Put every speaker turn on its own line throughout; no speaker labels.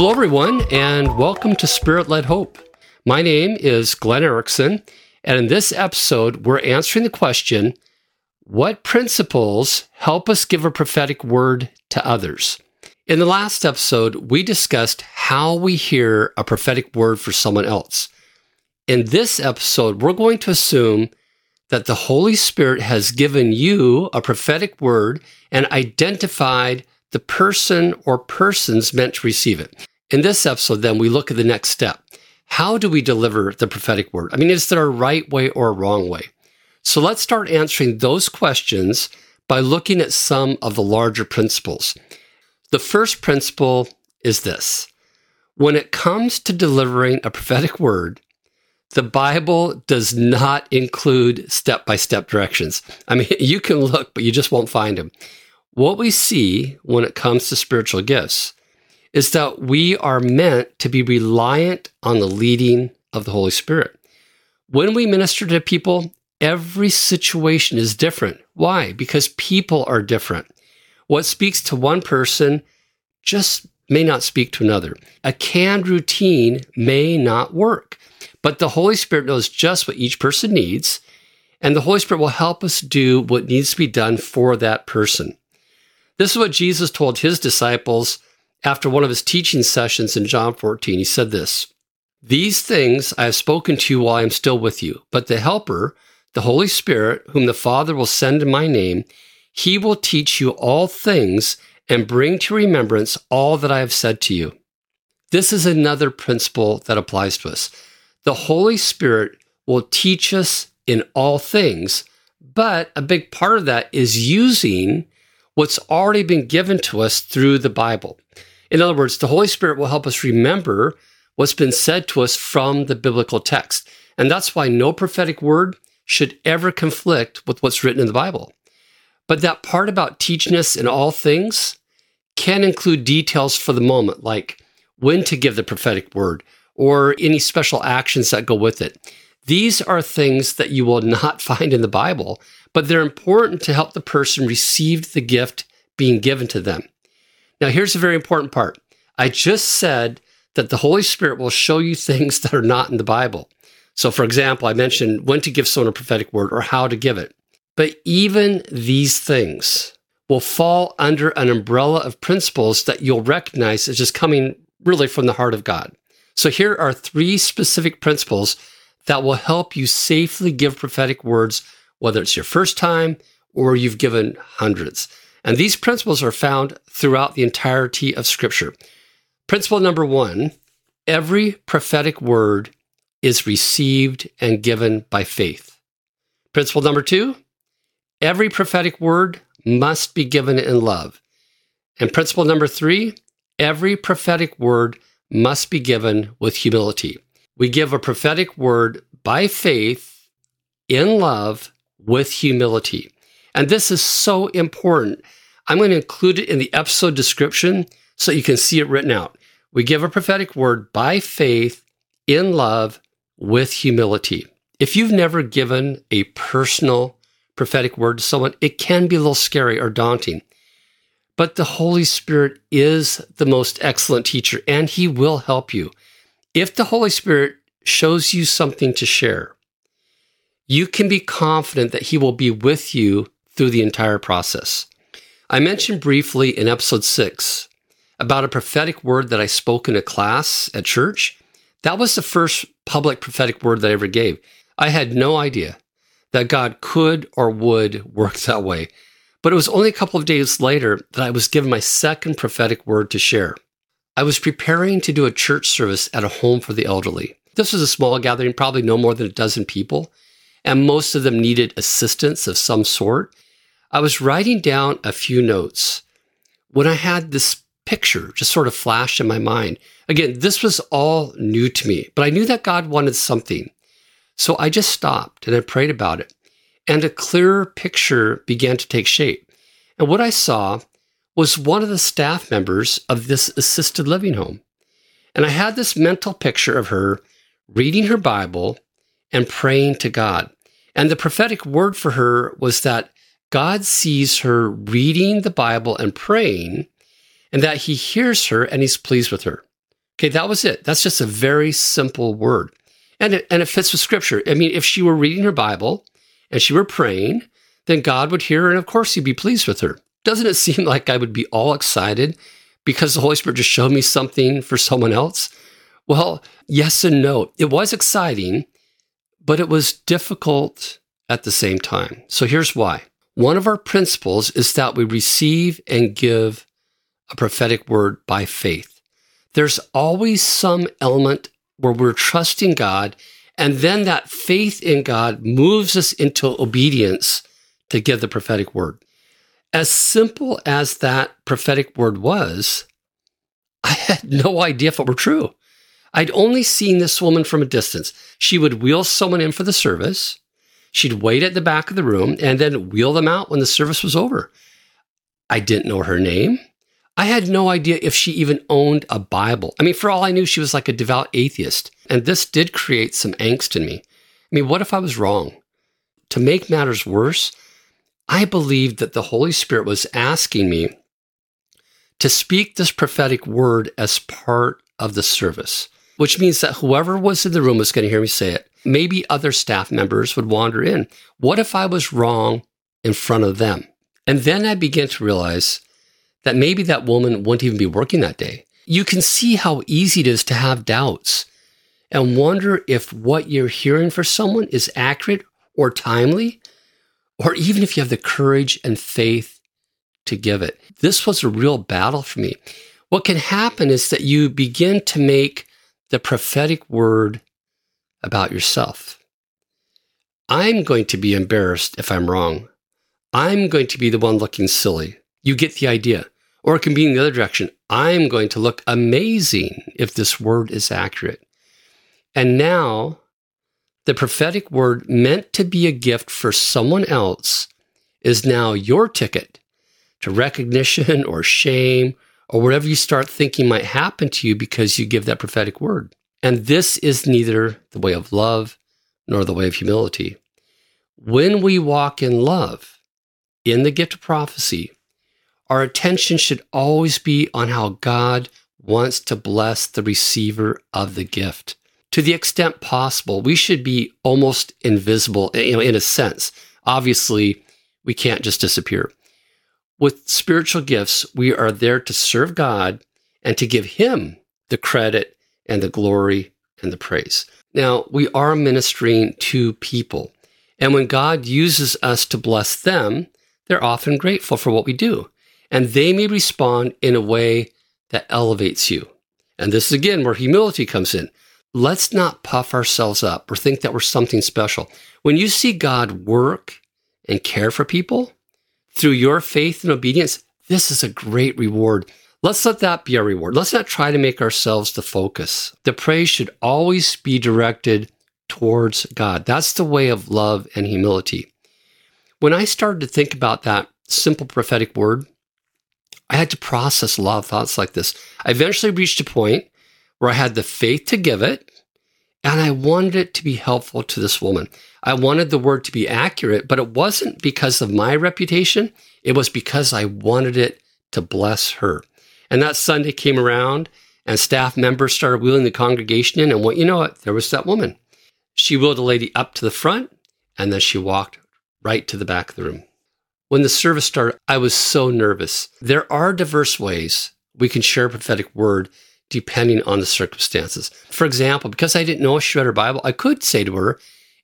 Hello, everyone, and welcome to Spirit Led Hope. My name is Glenn Erickson, and in this episode, we're answering the question What principles help us give a prophetic word to others? In the last episode, we discussed how we hear a prophetic word for someone else. In this episode, we're going to assume that the Holy Spirit has given you a prophetic word and identified the person or persons meant to receive it. In this episode, then, we look at the next step. How do we deliver the prophetic word? I mean, is there a right way or a wrong way? So let's start answering those questions by looking at some of the larger principles. The first principle is this when it comes to delivering a prophetic word, the Bible does not include step by step directions. I mean, you can look, but you just won't find them. What we see when it comes to spiritual gifts is that we are meant to be reliant on the leading of the Holy Spirit. When we minister to people, every situation is different. Why? Because people are different. What speaks to one person just may not speak to another. A canned routine may not work, but the Holy Spirit knows just what each person needs, and the Holy Spirit will help us do what needs to be done for that person. This is what Jesus told his disciples after one of his teaching sessions in John 14. He said this These things I have spoken to you while I am still with you, but the Helper, the Holy Spirit, whom the Father will send in my name, he will teach you all things and bring to remembrance all that I have said to you. This is another principle that applies to us. The Holy Spirit will teach us in all things, but a big part of that is using what's already been given to us through the Bible. In other words, the Holy Spirit will help us remember what's been said to us from the biblical text. And that's why no prophetic word should ever conflict with what's written in the Bible. But that part about teaching us in all things can include details for the moment, like when to give the prophetic word or any special actions that go with it. These are things that you will not find in the Bible, but they're important to help the person receive the gift being given to them. Now, here's a very important part. I just said that the Holy Spirit will show you things that are not in the Bible. So, for example, I mentioned when to give someone a prophetic word or how to give it. But even these things will fall under an umbrella of principles that you'll recognize as just coming really from the heart of God. So, here are three specific principles that will help you safely give prophetic words whether it's your first time or you've given hundreds. And these principles are found throughout the entirety of Scripture. Principle number one every prophetic word is received and given by faith. Principle number two every prophetic word must be given in love. And principle number three every prophetic word must be given with humility. We give a prophetic word by faith in love with humility. And this is so important. I'm going to include it in the episode description so you can see it written out. We give a prophetic word by faith, in love, with humility. If you've never given a personal prophetic word to someone, it can be a little scary or daunting. But the Holy Spirit is the most excellent teacher and he will help you. If the Holy Spirit shows you something to share, you can be confident that He will be with you through the entire process. I mentioned briefly in episode six about a prophetic word that I spoke in a class at church. That was the first public prophetic word that I ever gave. I had no idea that God could or would work that way. But it was only a couple of days later that I was given my second prophetic word to share. I was preparing to do a church service at a home for the elderly. This was a small gathering, probably no more than a dozen people and most of them needed assistance of some sort. I was writing down a few notes when I had this picture just sort of flash in my mind. Again, this was all new to me, but I knew that God wanted something. So I just stopped and I prayed about it. And a clearer picture began to take shape. And what I saw was one of the staff members of this assisted living home. And I had this mental picture of her reading her Bible and praying to God. And the prophetic word for her was that God sees her reading the Bible and praying, and that he hears her and he's pleased with her. Okay, that was it. That's just a very simple word. And it, and it fits with scripture. I mean, if she were reading her Bible and she were praying, then God would hear her and of course he'd be pleased with her. Doesn't it seem like I would be all excited because the Holy Spirit just showed me something for someone else? Well, yes and no. It was exciting, but it was difficult at the same time. So here's why. One of our principles is that we receive and give a prophetic word by faith. There's always some element where we're trusting God, and then that faith in God moves us into obedience to give the prophetic word. As simple as that prophetic word was, I had no idea if it were true. I'd only seen this woman from a distance. She would wheel someone in for the service. She'd wait at the back of the room and then wheel them out when the service was over. I didn't know her name. I had no idea if she even owned a Bible. I mean, for all I knew, she was like a devout atheist. And this did create some angst in me. I mean, what if I was wrong? To make matters worse, I believed that the Holy Spirit was asking me to speak this prophetic word as part of the service which means that whoever was in the room was going to hear me say it. Maybe other staff members would wander in. What if I was wrong in front of them? And then I began to realize that maybe that woman wouldn't even be working that day. You can see how easy it is to have doubts and wonder if what you're hearing for someone is accurate or timely, or even if you have the courage and faith to give it. This was a real battle for me. What can happen is that you begin to make the prophetic word about yourself. I'm going to be embarrassed if I'm wrong. I'm going to be the one looking silly. You get the idea. Or it can be in the other direction. I'm going to look amazing if this word is accurate. And now, the prophetic word meant to be a gift for someone else is now your ticket to recognition or shame or whatever you start thinking might happen to you because you give that prophetic word. And this is neither the way of love nor the way of humility. When we walk in love, in the gift of prophecy, our attention should always be on how God wants to bless the receiver of the gift. To the extent possible, we should be almost invisible, eh, you know, in a sense. Obviously, we can't just disappear. With spiritual gifts, we are there to serve God and to give Him the credit and the glory and the praise. Now, we are ministering to people. And when God uses us to bless them, they're often grateful for what we do. And they may respond in a way that elevates you. And this is again where humility comes in. Let's not puff ourselves up or think that we're something special. When you see God work and care for people, through your faith and obedience, this is a great reward. Let's let that be our reward. Let's not try to make ourselves the focus. The praise should always be directed towards God. That's the way of love and humility. When I started to think about that simple prophetic word, I had to process a lot of thoughts like this. I eventually reached a point where I had the faith to give it, and I wanted it to be helpful to this woman. I wanted the word to be accurate, but it wasn't because of my reputation. It was because I wanted it to bless her. And that Sunday came around and staff members started wheeling the congregation in. And what you know what? There was that woman. She wheeled a lady up to the front and then she walked right to the back of the room. When the service started, I was so nervous. There are diverse ways we can share a prophetic word depending on the circumstances. For example, because I didn't know she read her Bible, I could say to her,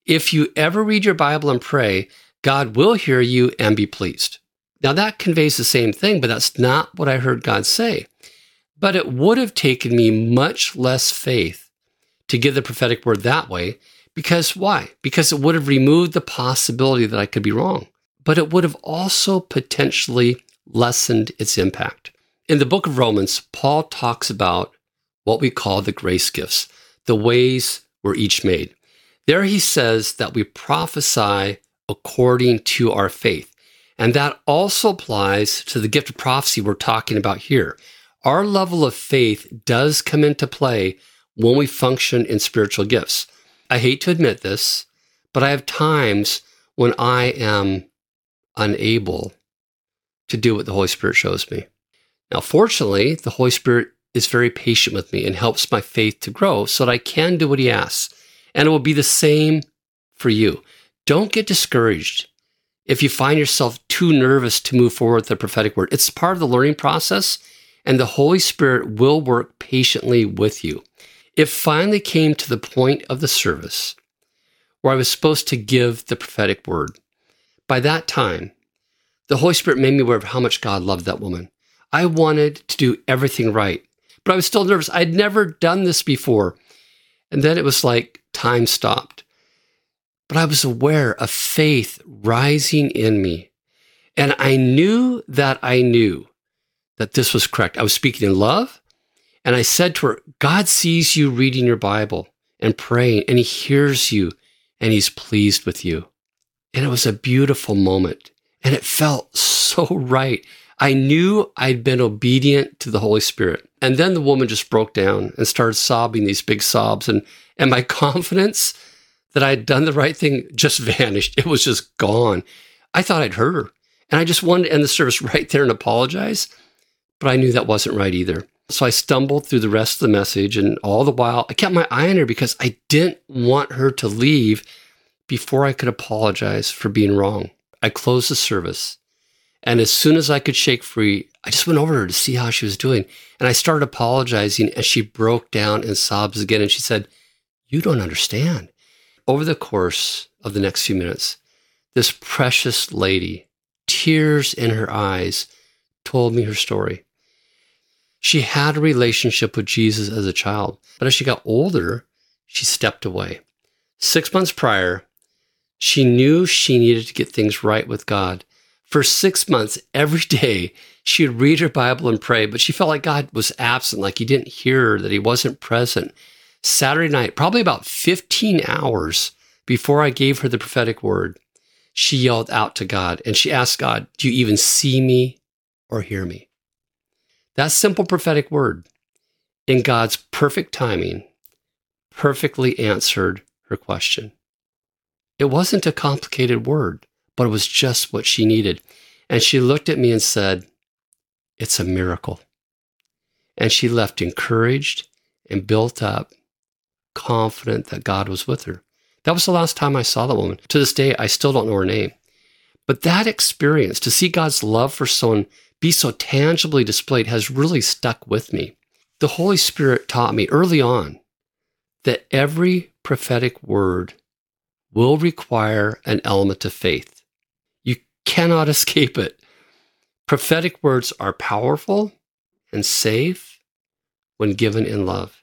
if you ever read your Bible and pray, God will hear you and be pleased. Now, that conveys the same thing, but that's not what I heard God say. But it would have taken me much less faith to give the prophetic word that way. Because why? Because it would have removed the possibility that I could be wrong, but it would have also potentially lessened its impact. In the book of Romans, Paul talks about what we call the grace gifts, the ways we're each made. There he says that we prophesy according to our faith. And that also applies to the gift of prophecy we're talking about here. Our level of faith does come into play when we function in spiritual gifts. I hate to admit this, but I have times when I am unable to do what the Holy Spirit shows me. Now, fortunately, the Holy Spirit is very patient with me and helps my faith to grow so that I can do what he asks. And it will be the same for you. Don't get discouraged if you find yourself too nervous to move forward with the prophetic word. It's part of the learning process, and the Holy Spirit will work patiently with you. It finally came to the point of the service where I was supposed to give the prophetic word. By that time, the Holy Spirit made me aware of how much God loved that woman. I wanted to do everything right, but I was still nervous. I'd never done this before. And then it was like time stopped. But I was aware of faith rising in me. And I knew that I knew that this was correct. I was speaking in love. And I said to her, God sees you reading your Bible and praying, and He hears you, and He's pleased with you. And it was a beautiful moment. And it felt so right. I knew I'd been obedient to the Holy Spirit. And then the woman just broke down and started sobbing these big sobs. And, and my confidence that I had done the right thing just vanished. It was just gone. I thought I'd hurt her. And I just wanted to end the service right there and apologize. But I knew that wasn't right either. So I stumbled through the rest of the message. And all the while, I kept my eye on her because I didn't want her to leave before I could apologize for being wrong. I closed the service. And as soon as I could shake free, I just went over to her to see how she was doing. And I started apologizing, and she broke down in sobs again. And she said, You don't understand. Over the course of the next few minutes, this precious lady, tears in her eyes, told me her story. She had a relationship with Jesus as a child, but as she got older, she stepped away. Six months prior, she knew she needed to get things right with God. For six months, every day, she would read her Bible and pray, but she felt like God was absent, like he didn't hear her, that he wasn't present. Saturday night, probably about 15 hours before I gave her the prophetic word, she yelled out to God and she asked God, Do you even see me or hear me? That simple prophetic word, in God's perfect timing, perfectly answered her question. It wasn't a complicated word, but it was just what she needed. And she looked at me and said, It's a miracle. And she left encouraged and built up, confident that God was with her. That was the last time I saw the woman. To this day, I still don't know her name. But that experience, to see God's love for someone be so tangibly displayed, has really stuck with me. The Holy Spirit taught me early on that every prophetic word will require an element of faith. You cannot escape it. Prophetic words are powerful and safe when given in love.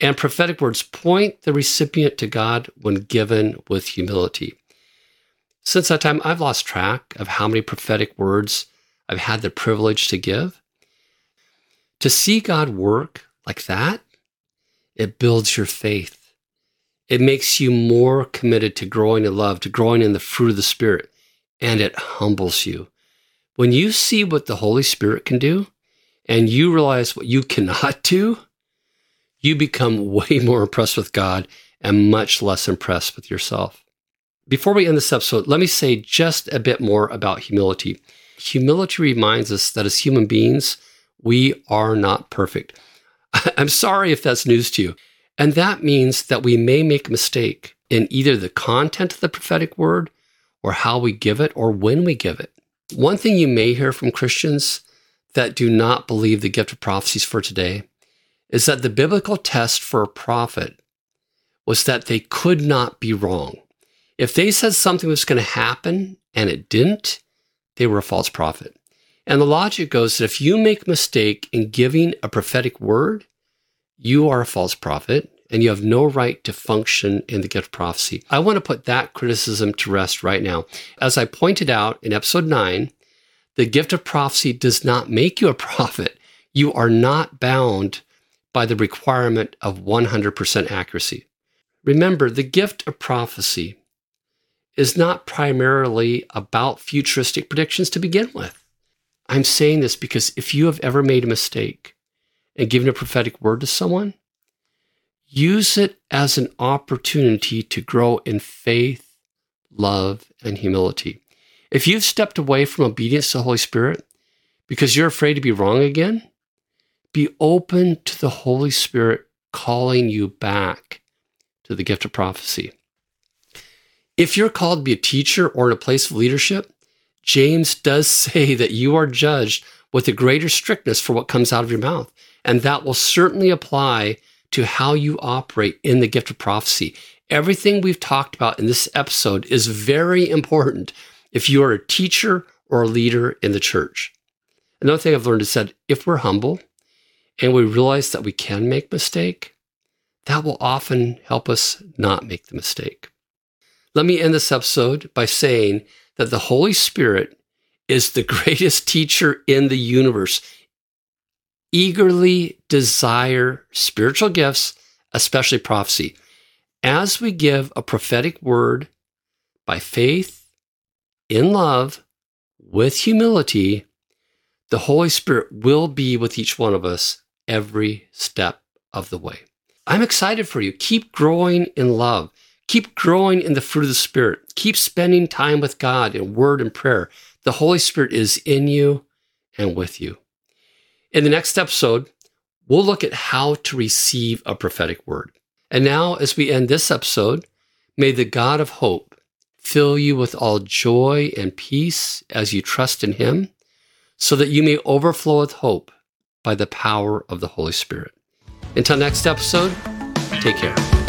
And prophetic words point the recipient to God when given with humility. Since that time, I've lost track of how many prophetic words I've had the privilege to give. To see God work like that, it builds your faith. It makes you more committed to growing in love, to growing in the fruit of the Spirit, and it humbles you. When you see what the Holy Spirit can do and you realize what you cannot do, you become way more impressed with God and much less impressed with yourself. Before we end this episode, let me say just a bit more about humility. Humility reminds us that as human beings, we are not perfect. I'm sorry if that's news to you. And that means that we may make a mistake in either the content of the prophetic word or how we give it or when we give it. One thing you may hear from Christians that do not believe the gift of prophecies for today is that the biblical test for a prophet was that they could not be wrong. If they said something was going to happen and it didn't, they were a false prophet. And the logic goes that if you make a mistake in giving a prophetic word, you are a false prophet and you have no right to function in the gift of prophecy. I want to put that criticism to rest right now. As I pointed out in episode 9, the gift of prophecy does not make you a prophet. You are not bound by the requirement of 100% accuracy. Remember, the gift of prophecy is not primarily about futuristic predictions to begin with. I'm saying this because if you have ever made a mistake, and given a prophetic word to someone, use it as an opportunity to grow in faith, love, and humility. If you've stepped away from obedience to the Holy Spirit because you're afraid to be wrong again, be open to the Holy Spirit calling you back to the gift of prophecy. If you're called to be a teacher or in a place of leadership, James does say that you are judged with a greater strictness for what comes out of your mouth. And that will certainly apply to how you operate in the gift of prophecy. Everything we've talked about in this episode is very important if you are a teacher or a leader in the church. Another thing I've learned is that if we're humble and we realize that we can make mistake, that will often help us not make the mistake. Let me end this episode by saying that the Holy Spirit is the greatest teacher in the universe. Eagerly desire spiritual gifts, especially prophecy. As we give a prophetic word by faith, in love, with humility, the Holy Spirit will be with each one of us every step of the way. I'm excited for you. Keep growing in love. Keep growing in the fruit of the Spirit. Keep spending time with God in word and prayer. The Holy Spirit is in you and with you. In the next episode, we'll look at how to receive a prophetic word. And now, as we end this episode, may the God of hope fill you with all joy and peace as you trust in Him, so that you may overflow with hope by the power of the Holy Spirit. Until next episode, take care.